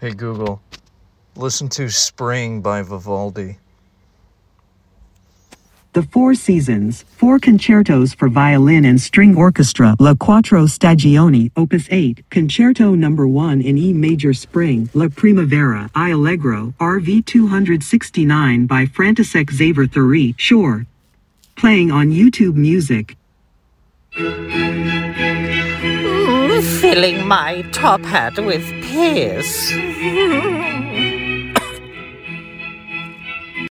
Hey Google, listen to Spring by Vivaldi. The Four Seasons, Four Concertos for Violin and String Orchestra, La Quattro Stagioni, Opus 8, Concerto No. 1 in E major Spring, La Primavera, I Allegro, RV 269 by František Xaver Thury, Shore. Playing on YouTube Music. Filling my top hat with piss.